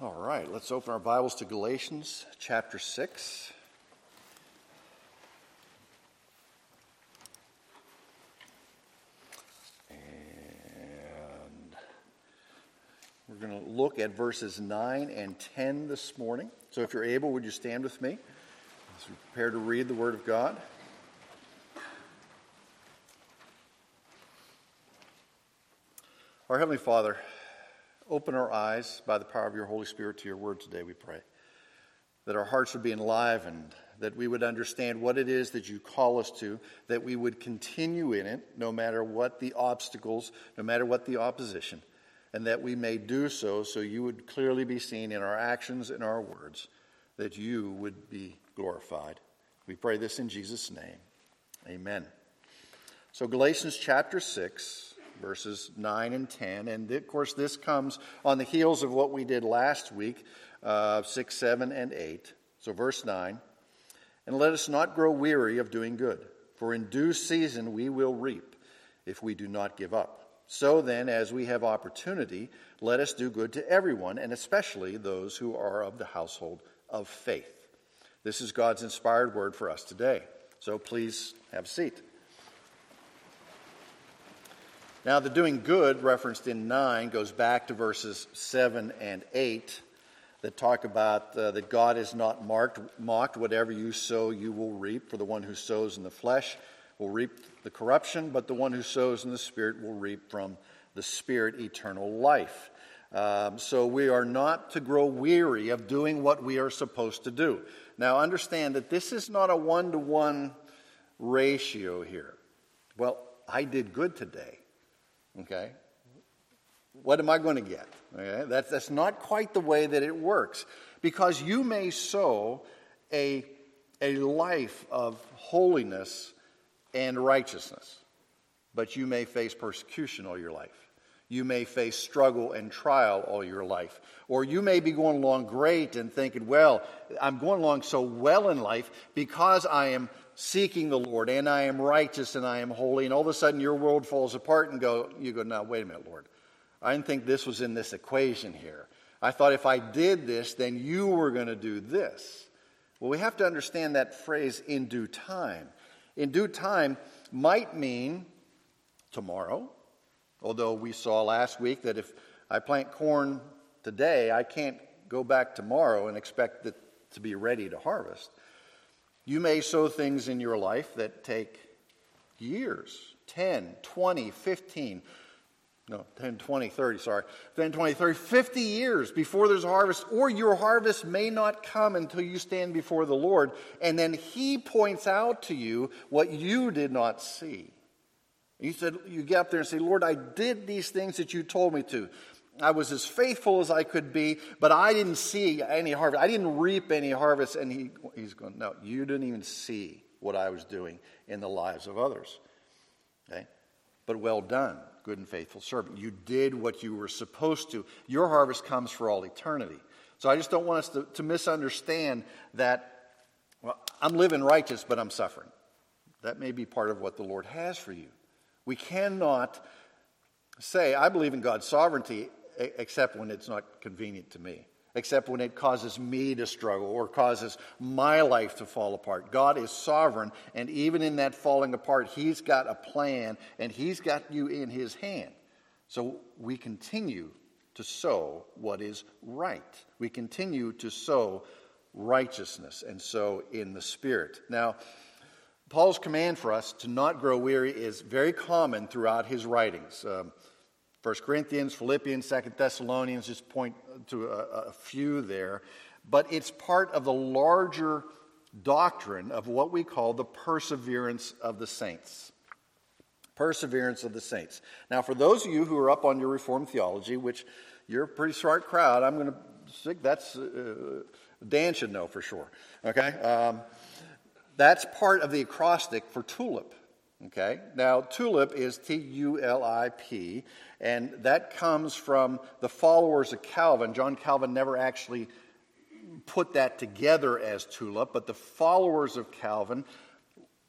All right, let's open our Bibles to Galatians chapter 6. And we're going to look at verses 9 and 10 this morning. So if you're able, would you stand with me as we prepare to read the Word of God? Our Heavenly Father, Open our eyes by the power of your Holy Spirit to your word today, we pray. That our hearts would be enlivened, that we would understand what it is that you call us to, that we would continue in it no matter what the obstacles, no matter what the opposition, and that we may do so so you would clearly be seen in our actions and our words, that you would be glorified. We pray this in Jesus' name. Amen. So, Galatians chapter 6 verses 9 and 10. And of course, this comes on the heels of what we did last week, uh, 6, 7, and 8. So, verse 9 And let us not grow weary of doing good, for in due season we will reap if we do not give up. So then, as we have opportunity, let us do good to everyone, and especially those who are of the household of faith. This is God's inspired word for us today. So please have a seat. Now, the doing good referenced in 9 goes back to verses 7 and 8 that talk about uh, that God is not marked, mocked. Whatever you sow, you will reap. For the one who sows in the flesh will reap the corruption, but the one who sows in the Spirit will reap from the Spirit eternal life. Um, so we are not to grow weary of doing what we are supposed to do. Now, understand that this is not a one to one ratio here. Well, I did good today. Okay? What am I going to get? Okay? That's, that's not quite the way that it works. Because you may sow a, a life of holiness and righteousness, but you may face persecution all your life. You may face struggle and trial all your life. Or you may be going along great and thinking, well, I'm going along so well in life because I am seeking the Lord and I am righteous and I am holy, and all of a sudden your world falls apart and go, you go, now wait a minute, Lord. I didn't think this was in this equation here. I thought if I did this, then you were going to do this. Well, we have to understand that phrase in due time. In due time might mean tomorrow, although we saw last week that if I plant corn today, I can't go back tomorrow and expect it to be ready to harvest. You may sow things in your life that take years 10, 20, 15, no, 10, 20, 30, sorry, 10, 20, 30, 50 years before there's a harvest, or your harvest may not come until you stand before the Lord, and then He points out to you what you did not see. You said, you get up there and say, Lord, I did these things that you told me to. I was as faithful as I could be, but I didn't see any harvest. I didn't reap any harvest. And he, he's going, No, you didn't even see what I was doing in the lives of others. Okay? But well done, good and faithful servant. You did what you were supposed to. Your harvest comes for all eternity. So I just don't want us to, to misunderstand that, well, I'm living righteous, but I'm suffering. That may be part of what the Lord has for you. We cannot say, I believe in God's sovereignty, except when it's not convenient to me, except when it causes me to struggle or causes my life to fall apart. God is sovereign, and even in that falling apart, He's got a plan and He's got you in His hand. So we continue to sow what is right. We continue to sow righteousness and sow in the Spirit. Now, Paul's command for us to not grow weary is very common throughout his writings. Um, 1 Corinthians, Philippians, 2 Thessalonians, just point to a, a few there. But it's part of the larger doctrine of what we call the perseverance of the saints. Perseverance of the saints. Now, for those of you who are up on your Reformed theology, which you're a pretty smart crowd, I'm going to stick, that's, uh, Dan should know for sure. Okay? Um, that's part of the acrostic for tulip. Okay? Now, tulip is T U L I P, and that comes from the followers of Calvin. John Calvin never actually put that together as tulip, but the followers of Calvin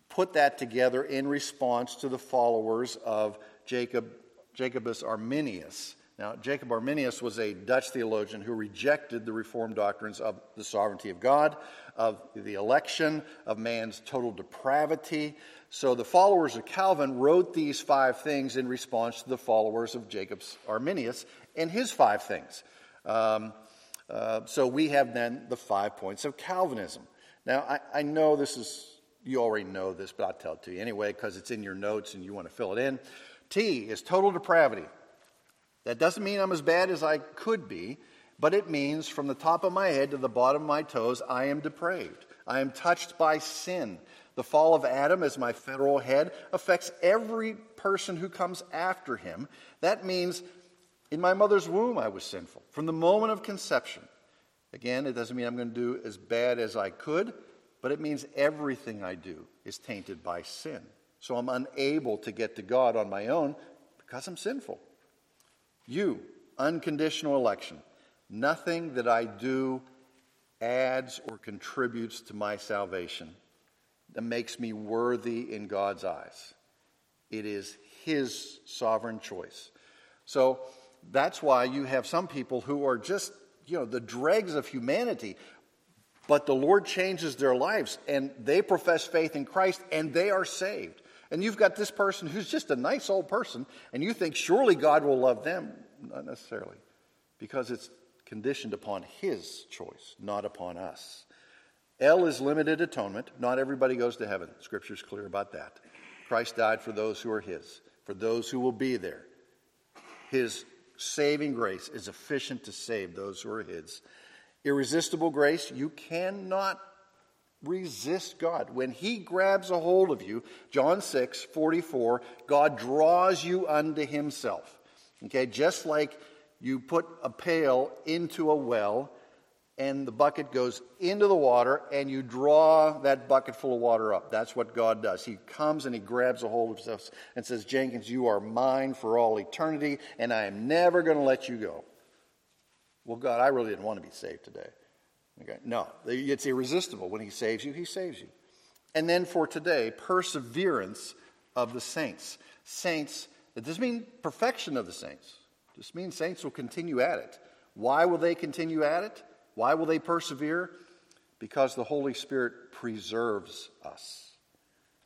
put that together in response to the followers of Jacob, Jacobus Arminius. Now, Jacob Arminius was a Dutch theologian who rejected the Reformed doctrines of the sovereignty of God, of the election, of man's total depravity. So the followers of Calvin wrote these five things in response to the followers of Jacobus Arminius and his five things. Um, uh, so we have then the five points of Calvinism. Now, I, I know this is, you already know this, but I'll tell it to you anyway because it's in your notes and you want to fill it in. T is total depravity. That doesn't mean I'm as bad as I could be, but it means from the top of my head to the bottom of my toes, I am depraved. I am touched by sin. The fall of Adam as my federal head affects every person who comes after him. That means in my mother's womb I was sinful. From the moment of conception. Again, it doesn't mean I'm going to do as bad as I could, but it means everything I do is tainted by sin. So I'm unable to get to God on my own because I'm sinful. You, unconditional election. Nothing that I do adds or contributes to my salvation that makes me worthy in God's eyes. It is His sovereign choice. So that's why you have some people who are just, you know, the dregs of humanity, but the Lord changes their lives and they profess faith in Christ and they are saved. And you've got this person who's just a nice old person, and you think surely God will love them. Not necessarily, because it's conditioned upon His choice, not upon us. L is limited atonement. Not everybody goes to heaven. Scripture's clear about that. Christ died for those who are His, for those who will be there. His saving grace is efficient to save those who are His. Irresistible grace, you cannot resist God. When He grabs a hold of you, John 6 44, God draws you unto Himself. Okay, just like you put a pail into a well and the bucket goes into the water and you draw that bucket full of water up. That's what God does. He comes and he grabs a hold of us and says, Jenkins, you are mine for all eternity and I am never going to let you go. Well, God, I really didn't want to be saved today. Okay? No, it's irresistible. When he saves you, he saves you. And then for today, perseverance of the saints. Saints, it doesn't mean perfection of the saints. Just means saints will continue at it. Why will they continue at it? Why will they persevere? Because the Holy Spirit preserves us.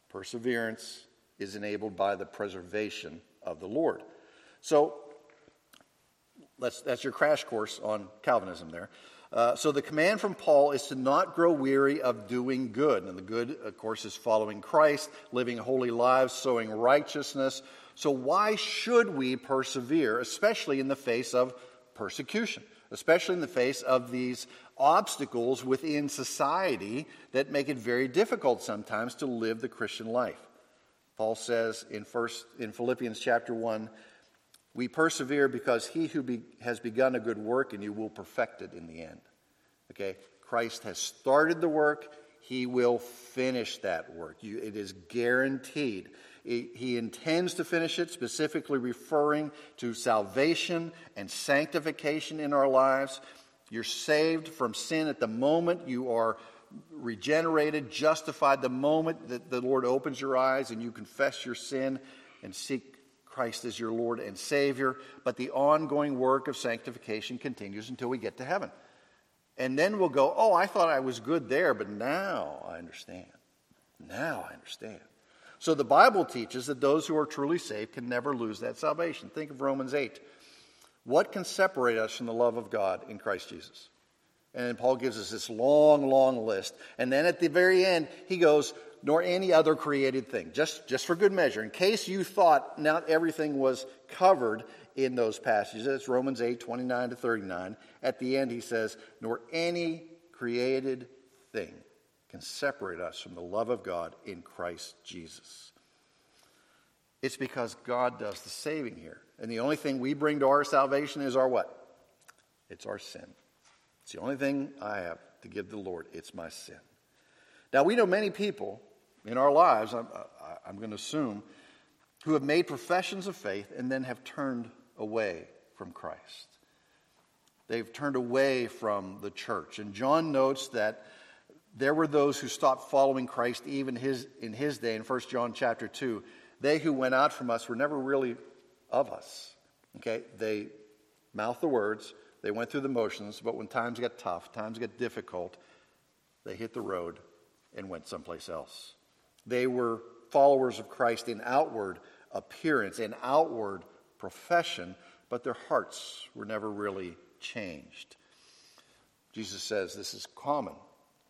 Perseverance is enabled by the preservation of the Lord. So, that's your crash course on Calvinism there. Uh, so the command from Paul is to not grow weary of doing good. And the good, of course, is following Christ, living holy lives, sowing righteousness. So why should we persevere, especially in the face of persecution? especially in the face of these obstacles within society that make it very difficult sometimes to live the Christian life. Paul says in first in Philippians chapter 1, we persevere because he who be, has begun a good work in you will perfect it in the end. Okay? Christ has started the work, he will finish that work. You, it is guaranteed. He intends to finish it, specifically referring to salvation and sanctification in our lives. You're saved from sin at the moment you are regenerated, justified the moment that the Lord opens your eyes and you confess your sin and seek Christ as your Lord and Savior. But the ongoing work of sanctification continues until we get to heaven. And then we'll go, Oh, I thought I was good there, but now I understand. Now I understand. So the Bible teaches that those who are truly saved can never lose that salvation. Think of Romans 8. What can separate us from the love of God in Christ Jesus? And Paul gives us this long, long list. And then at the very end, he goes, nor any other created thing, just, just for good measure. In case you thought not everything was covered in those passages, it's Romans 8, 29 to 39. At the end, he says, nor any created thing can separate us from the love of God in Christ Jesus. It's because God does the saving here. And the only thing we bring to our salvation is our what? It's our sin. It's the only thing I have to give the Lord. It's my sin. Now, we know many people in our lives, I'm, uh, I'm going to assume, who have made professions of faith and then have turned away from Christ. They've turned away from the church. And John notes that there were those who stopped following Christ even his, in his day in 1 John chapter 2. They who went out from us were never really of us. Okay? They mouth the words, they went through the motions, but when times got tough, times got difficult, they hit the road and went someplace else. They were followers of Christ in outward appearance, in outward profession, but their hearts were never really changed. Jesus says this is common.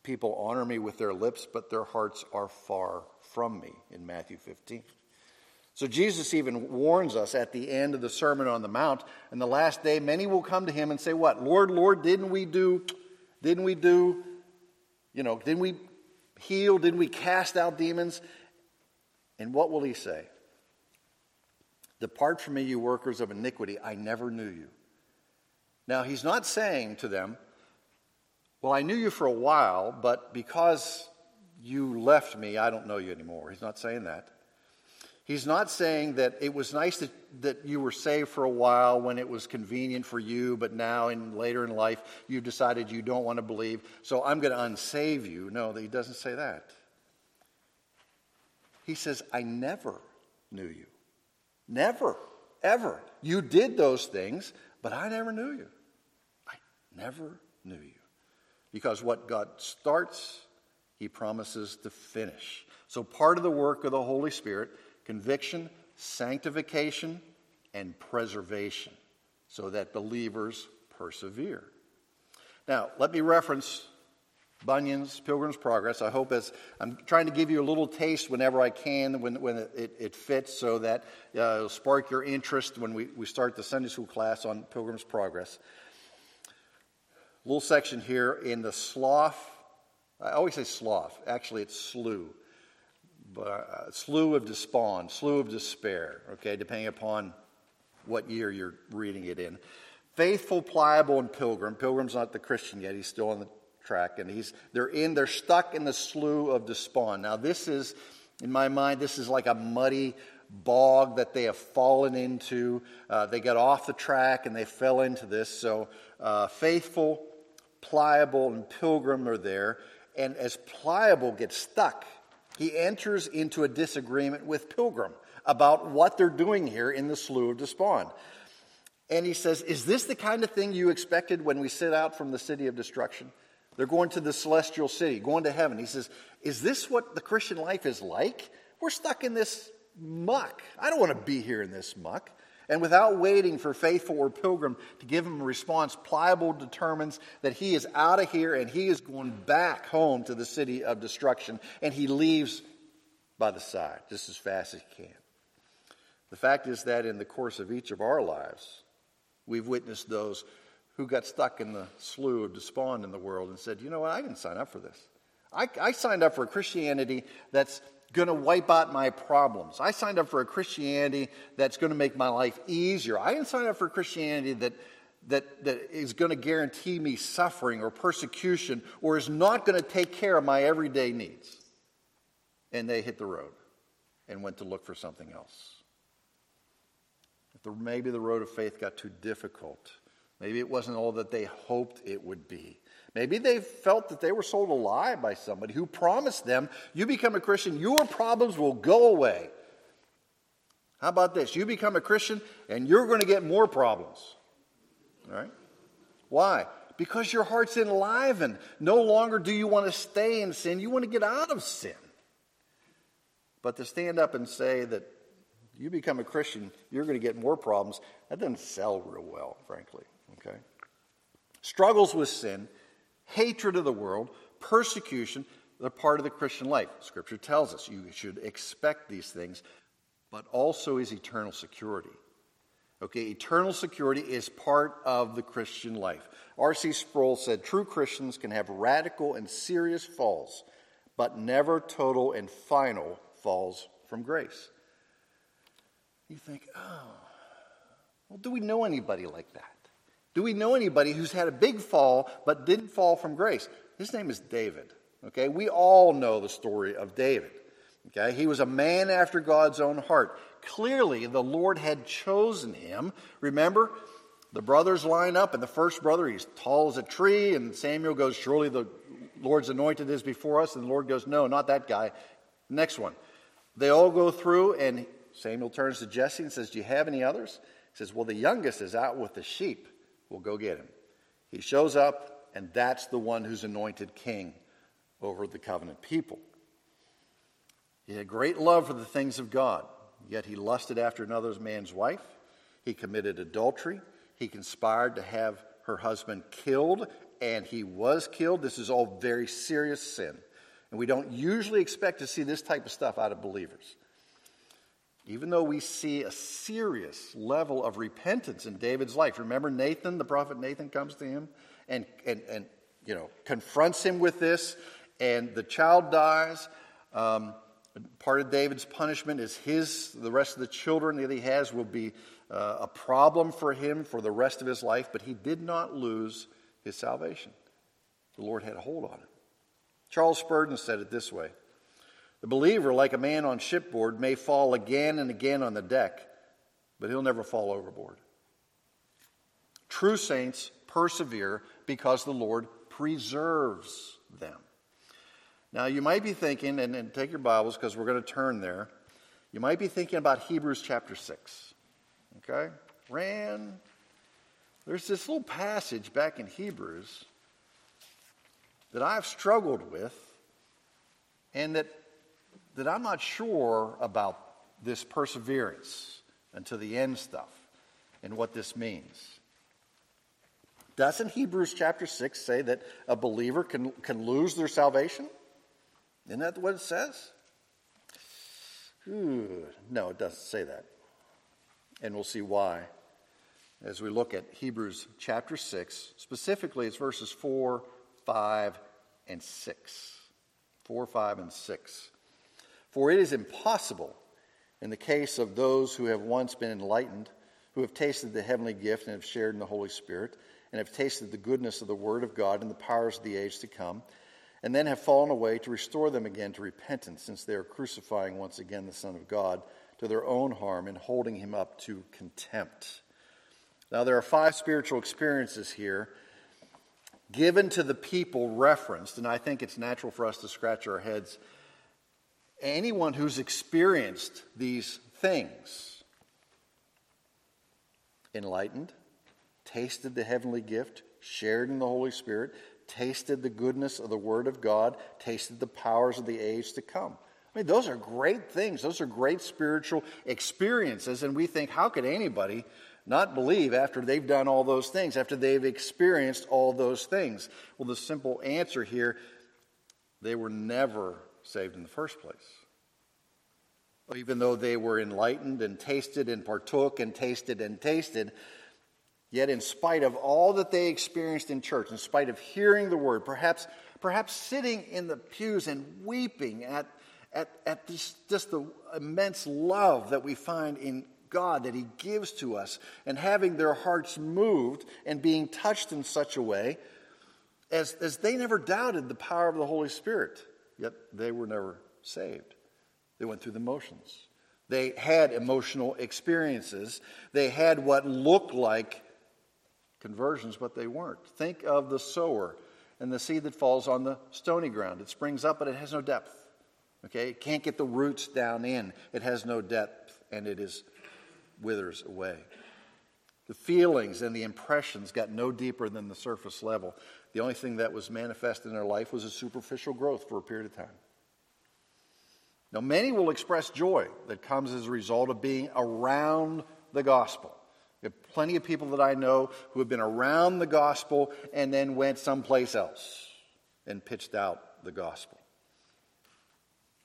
People honor me with their lips, but their hearts are far from me in Matthew 15. So Jesus even warns us at the end of the Sermon on the Mount, in the last day, many will come to him and say, What? Lord, Lord, didn't we do, didn't we do, you know, didn't we heal? Didn't we cast out demons? And what will he say? Depart from me, you workers of iniquity. I never knew you. Now, he's not saying to them, Well, I knew you for a while, but because you left me, I don't know you anymore. He's not saying that. He's not saying that it was nice that, that you were saved for a while when it was convenient for you, but now in later in life you've decided you don't want to believe, so I'm going to unsave you. No, he doesn't say that. He says, I never knew you. Never, ever. You did those things, but I never knew you. I never knew you. Because what God starts, he promises to finish. So part of the work of the Holy Spirit conviction, sanctification, and preservation so that believers persevere. Now, let me reference Bunyan's Pilgrim's Progress. I hope as I'm trying to give you a little taste whenever I can, when, when it, it fits, so that uh, it'll spark your interest when we, we start the Sunday school class on Pilgrim's Progress. Little section here in the slough. I always say slough. Actually, it's slough uh, slough of despond, slough of despair, okay, depending upon what year you're reading it in. Faithful, pliable, and pilgrim. Pilgrim's not the Christian yet, he's still on the track, and he's they're in, they're stuck in the slough of despond. Now, this is, in my mind, this is like a muddy bog that they have fallen into. Uh, they got off the track and they fell into this. So, uh, faithful, pliable, and pilgrim are there. And as pliable gets stuck he enters into a disagreement with Pilgrim about what they're doing here in the Slough of Despond. And he says, Is this the kind of thing you expected when we set out from the city of destruction? They're going to the celestial city, going to heaven. He says, Is this what the Christian life is like? We're stuck in this muck. I don't want to be here in this muck. And without waiting for faithful or pilgrim to give him a response, Pliable determines that he is out of here and he is going back home to the city of destruction. And he leaves by the side just as fast as he can. The fact is that in the course of each of our lives, we've witnessed those who got stuck in the slough of despond in the world and said, you know what, I didn't sign up for this. I, I signed up for a Christianity that's going to wipe out my problems. I signed up for a Christianity that's going to make my life easier. I didn't sign up for a Christianity that, that, that is going to guarantee me suffering or persecution or is not going to take care of my everyday needs. And they hit the road and went to look for something else. maybe the road of faith got too difficult. Maybe it wasn't all that they hoped it would be. Maybe they felt that they were sold a lie by somebody who promised them, you become a Christian, your problems will go away. How about this? You become a Christian and you're going to get more problems. All right? Why? Because your heart's enlivened. No longer do you want to stay in sin, you want to get out of sin. But to stand up and say that you become a Christian, you're going to get more problems, that doesn't sell real well, frankly. Okay? Struggles with sin hatred of the world, persecution, they're part of the Christian life. Scripture tells us you should expect these things, but also is eternal security. Okay, eternal security is part of the Christian life. R.C. Sproul said true Christians can have radical and serious falls, but never total and final falls from grace. You think, oh, well, do we know anybody like that? Do we know anybody who's had a big fall but didn't fall from grace? His name is David. Okay, we all know the story of David. Okay, he was a man after God's own heart. Clearly, the Lord had chosen him. Remember, the brothers line up, and the first brother, he's tall as a tree, and Samuel goes, Surely the Lord's anointed is before us. And the Lord goes, No, not that guy. Next one. They all go through, and Samuel turns to Jesse and says, Do you have any others? He says, Well, the youngest is out with the sheep. We'll go get him. He shows up, and that's the one who's anointed king over the covenant people. He had great love for the things of God, yet he lusted after another man's wife. He committed adultery. He conspired to have her husband killed, and he was killed. This is all very serious sin. And we don't usually expect to see this type of stuff out of believers. Even though we see a serious level of repentance in David's life. Remember Nathan, the prophet Nathan comes to him and, and, and you know, confronts him with this, and the child dies. Um, part of David's punishment is his, the rest of the children that he has will be uh, a problem for him for the rest of his life, but he did not lose his salvation. The Lord had a hold on him. Charles Spurgeon said it this way The believer, like a man on shipboard, may fall again and again on the deck, but he'll never fall overboard. True saints persevere because the Lord preserves them. Now, you might be thinking, and, and take your Bibles because we're going to turn there. You might be thinking about Hebrews chapter 6. Okay? Ran. There's this little passage back in Hebrews that I've struggled with and that, that I'm not sure about this perseverance until the end stuff and what this means. Doesn't Hebrews chapter 6 say that a believer can, can lose their salvation? Isn't that what it says? Ooh, no, it doesn't say that. And we'll see why as we look at Hebrews chapter 6. Specifically, it's verses 4, 5, and 6. 4, 5, and 6. For it is impossible in the case of those who have once been enlightened, who have tasted the heavenly gift and have shared in the Holy Spirit, and have tasted the goodness of the Word of God and the powers of the age to come and then have fallen away to restore them again to repentance, since they are crucifying once again the Son of God to their own harm and holding him up to contempt. Now, there are five spiritual experiences here given to the people referenced, and I think it's natural for us to scratch our heads. Anyone who's experienced these things, enlightened, tasted the heavenly gift, shared in the Holy Spirit, tasted the goodness of the Word of God, tasted the powers of the age to come. I mean, those are great things. Those are great spiritual experiences. And we think, how could anybody not believe after they've done all those things, after they've experienced all those things? Well, the simple answer here they were never saved in the first place. Even though they were enlightened and tasted and partook and tasted and tasted, Yet, in spite of all that they experienced in church, in spite of hearing the word, perhaps, perhaps sitting in the pews and weeping at, at, at this, just the immense love that we find in God that He gives to us, and having their hearts moved and being touched in such a way as, as they never doubted the power of the Holy Spirit, yet they were never saved. They went through the motions. They had emotional experiences. They had what looked like conversions, but they weren't. Think of the sower and the seed that falls on the stony ground. It springs up, but it has no depth. Okay? It can't get the roots down in. It has no depth, and it is withers away. The feelings and the impressions got no deeper than the surface level. The only thing that was manifest in their life was a superficial growth for a period of time. Now, many will express joy that comes as a result of being around the gospel. There are plenty of people that I know who have been around the gospel and then went someplace else and pitched out the gospel.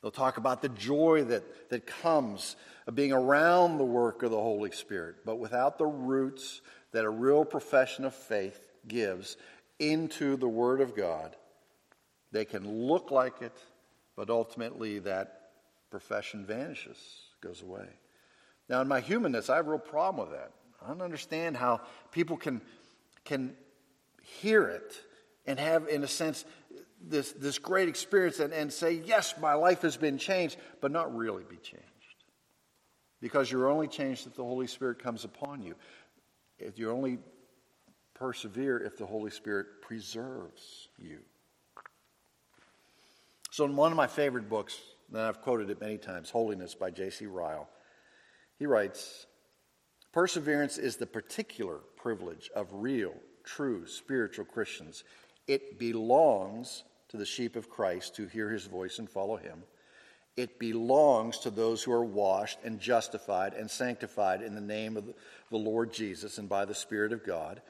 They'll talk about the joy that, that comes of being around the work of the Holy Spirit, but without the roots that a real profession of faith gives into the Word of God, they can look like it, but ultimately that profession vanishes, goes away. Now, in my humanness, I have a real problem with that. I don't understand how people can, can hear it and have, in a sense, this, this great experience and, and say, Yes, my life has been changed, but not really be changed. Because you're only changed if the Holy Spirit comes upon you. If you're only persevere if the Holy Spirit preserves you. So, in one of my favorite books, and I've quoted it many times, Holiness by J.C. Ryle, he writes, Perseverance is the particular privilege of real, true, spiritual Christians. It belongs to the sheep of Christ who hear his voice and follow him. It belongs to those who are washed and justified and sanctified in the name of the Lord Jesus and by the Spirit of God.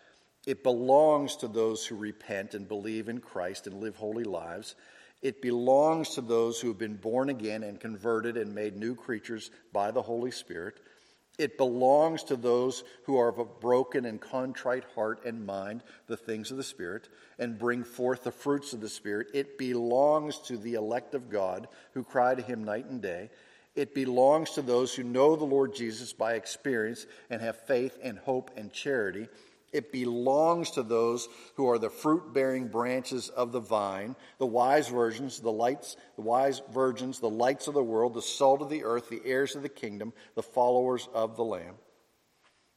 It belongs to those who repent and believe in Christ and live holy lives. It belongs to those who have been born again and converted and made new creatures by the Holy Spirit. It belongs to those who are of a broken and contrite heart and mind, the things of the Spirit, and bring forth the fruits of the Spirit. It belongs to the elect of God who cry to him night and day. It belongs to those who know the Lord Jesus by experience and have faith and hope and charity. It belongs to those who are the fruit bearing branches of the vine, the wise virgins, the lights, the wise virgins, the lights of the world, the salt of the earth, the heirs of the kingdom, the followers of the Lamb.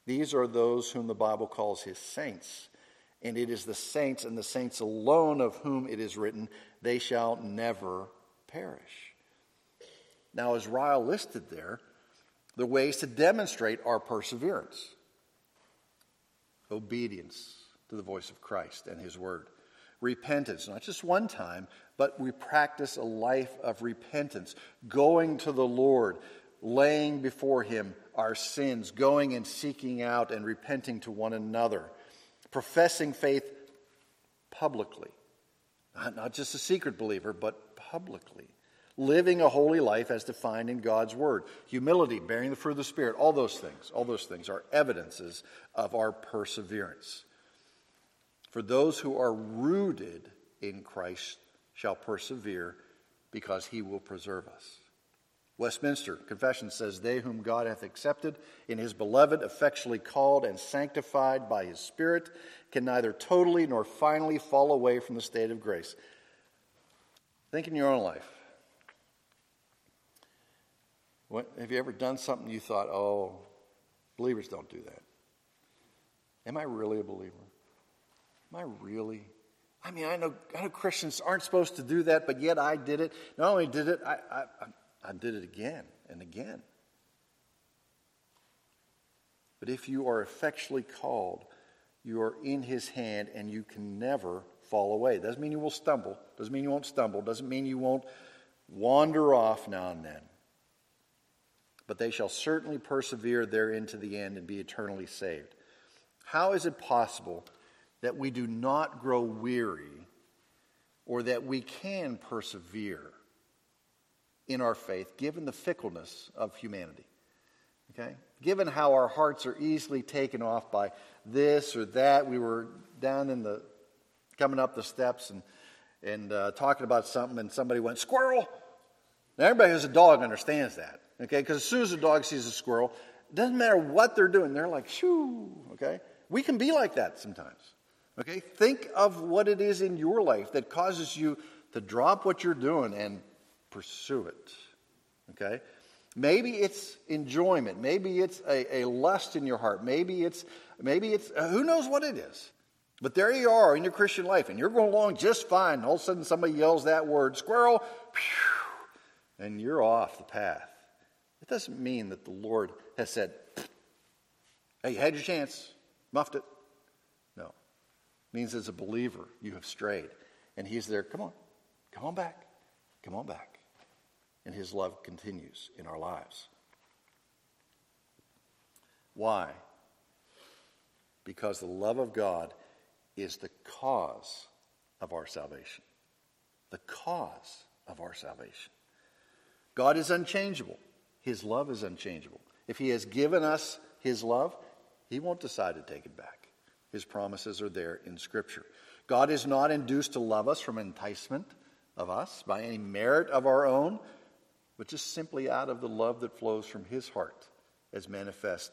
These are those whom the Bible calls his saints. And it is the saints and the saints alone of whom it is written, they shall never perish. Now, as Ryle listed there, the ways to demonstrate our perseverance obedience to the voice of Christ and His Word. Repentance, not just one time, but we practice a life of repentance, going to the Lord, laying before Him our sins, going and seeking out and repenting to one another, professing faith publicly, not, not just a secret believer, but publicly living a holy life as defined in God's word, humility, bearing the fruit of the Spirit, all those things, all those things are evidences of our perseverance. For those who are rooted in Christ shall persevere because he will preserve us. Westminster Confession says, They whom God hath accepted in his beloved, effectually called and sanctified by his Spirit, can neither totally nor finally fall away from the state of grace. Think in your own life. What, have you ever done something you thought, oh, believers don't do that? Am I really a believer? Am I really? I mean, I know, I know Christians aren't supposed to do that, but yet I did it. Not only did it, I, I, I did it again and again. But if you are effectually called, you are in his hand and you can never fall away. Doesn't mean you will stumble. Doesn't mean you won't stumble. Doesn't mean you won't wander off now and then but they shall certainly persevere therein to the end and be eternally saved. How is it possible that we do not grow weary or that we can persevere in our faith given the fickleness of humanity? Okay? Given how our hearts are easily taken off by this or that, we were down in the coming up the steps and and uh, talking about something, and somebody went squirrel. Now everybody who's a dog understands that. Okay, because as soon as a dog sees a squirrel, it doesn't matter what they're doing, they're like, shoo, okay? We can be like that sometimes. Okay, think of what it is in your life that causes you to drop what you're doing and pursue it. Okay? Maybe it's enjoyment. Maybe it's a, a lust in your heart. Maybe it's, maybe it's, uh, who knows what it is. But there you are in your Christian life, and you're going along just fine. All of a sudden, somebody yells that word, squirrel, and you're off the path. It doesn't mean that the Lord has said, hey, you had your chance, muffed it. No. It means as a believer, you have strayed. And He's there, come on, come on back, come on back. And His love continues in our lives. Why? Because the love of God is the cause of our salvation. The cause of our salvation. God is unchangeable. His love is unchangeable. If He has given us His love, He won't decide to take it back. His promises are there in Scripture. God is not induced to love us from enticement of us by any merit of our own, but just simply out of the love that flows from His heart as manifest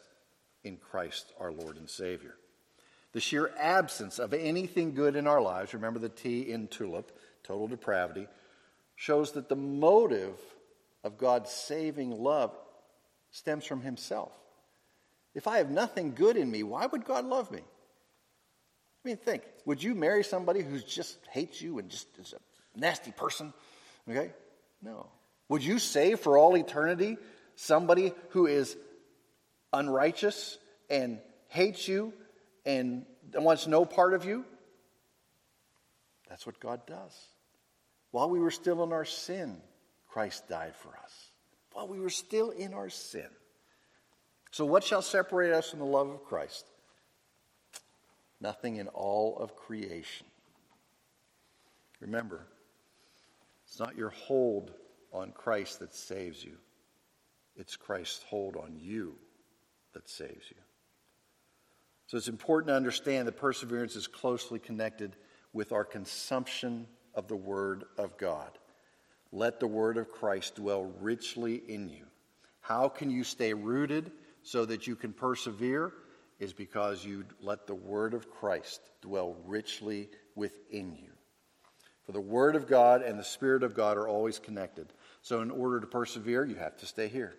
in Christ our Lord and Savior. The sheer absence of anything good in our lives, remember the T in tulip, total depravity, shows that the motive of God's saving love stems from Himself. If I have nothing good in me, why would God love me? I mean, think would you marry somebody who just hates you and just is a nasty person? Okay? No. Would you save for all eternity somebody who is unrighteous and hates you and wants no part of you? That's what God does. While we were still in our sin, Christ died for us. While we were still in our sin. So, what shall separate us from the love of Christ? Nothing in all of creation. Remember, it's not your hold on Christ that saves you, it's Christ's hold on you that saves you. So it's important to understand that perseverance is closely connected with our consumption of the Word of God. Let the Word of Christ dwell richly in you. How can you stay rooted so that you can persevere? Is because you let the Word of Christ dwell richly within you. For the Word of God and the Spirit of God are always connected. So, in order to persevere, you have to stay here.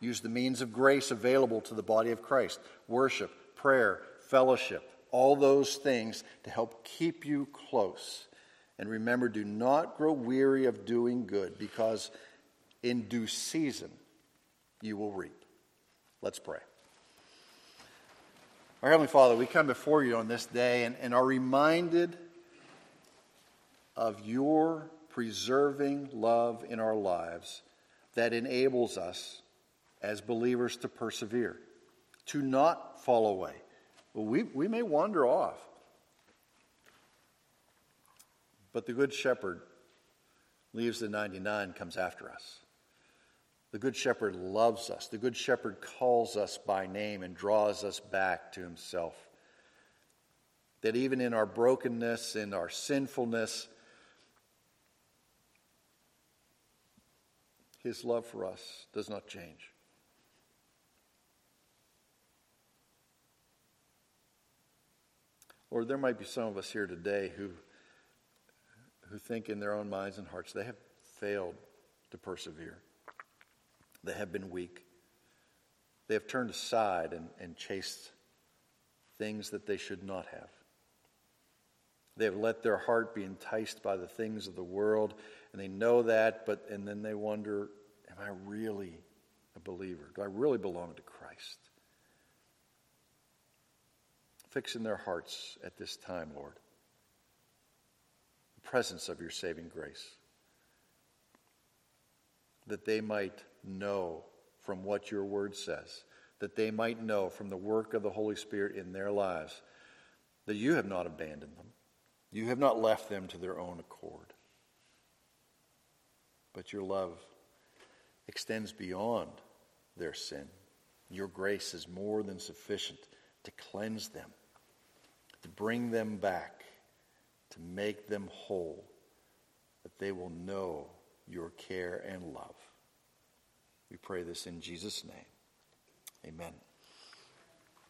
Use the means of grace available to the body of Christ worship, prayer, fellowship, all those things to help keep you close. And remember, do not grow weary of doing good, because in due season you will reap. Let's pray. Our Heavenly Father, we come before you on this day and, and are reminded of your preserving love in our lives that enables us as believers to persevere, to not fall away. We, we may wander off, but the Good Shepherd leaves the 99, comes after us. The Good Shepherd loves us. The Good Shepherd calls us by name and draws us back to himself. That even in our brokenness, in our sinfulness, his love for us does not change. Or there might be some of us here today who, who think in their own minds and hearts they have failed to persevere. They have been weak. They have turned aside and, and chased things that they should not have. They have let their heart be enticed by the things of the world, and they know that, but and then they wonder, am I really a believer? Do I really belong to Christ? Fix in their hearts at this time, Lord, presence of your saving grace, that they might know from what your word says, that they might know from the work of the Holy Spirit in their lives that you have not abandoned them. You have not left them to their own accord. But your love extends beyond their sin. Your grace is more than sufficient to cleanse them, to bring them back, to make them whole, that they will know your care and love. We pray this in Jesus' name. Amen.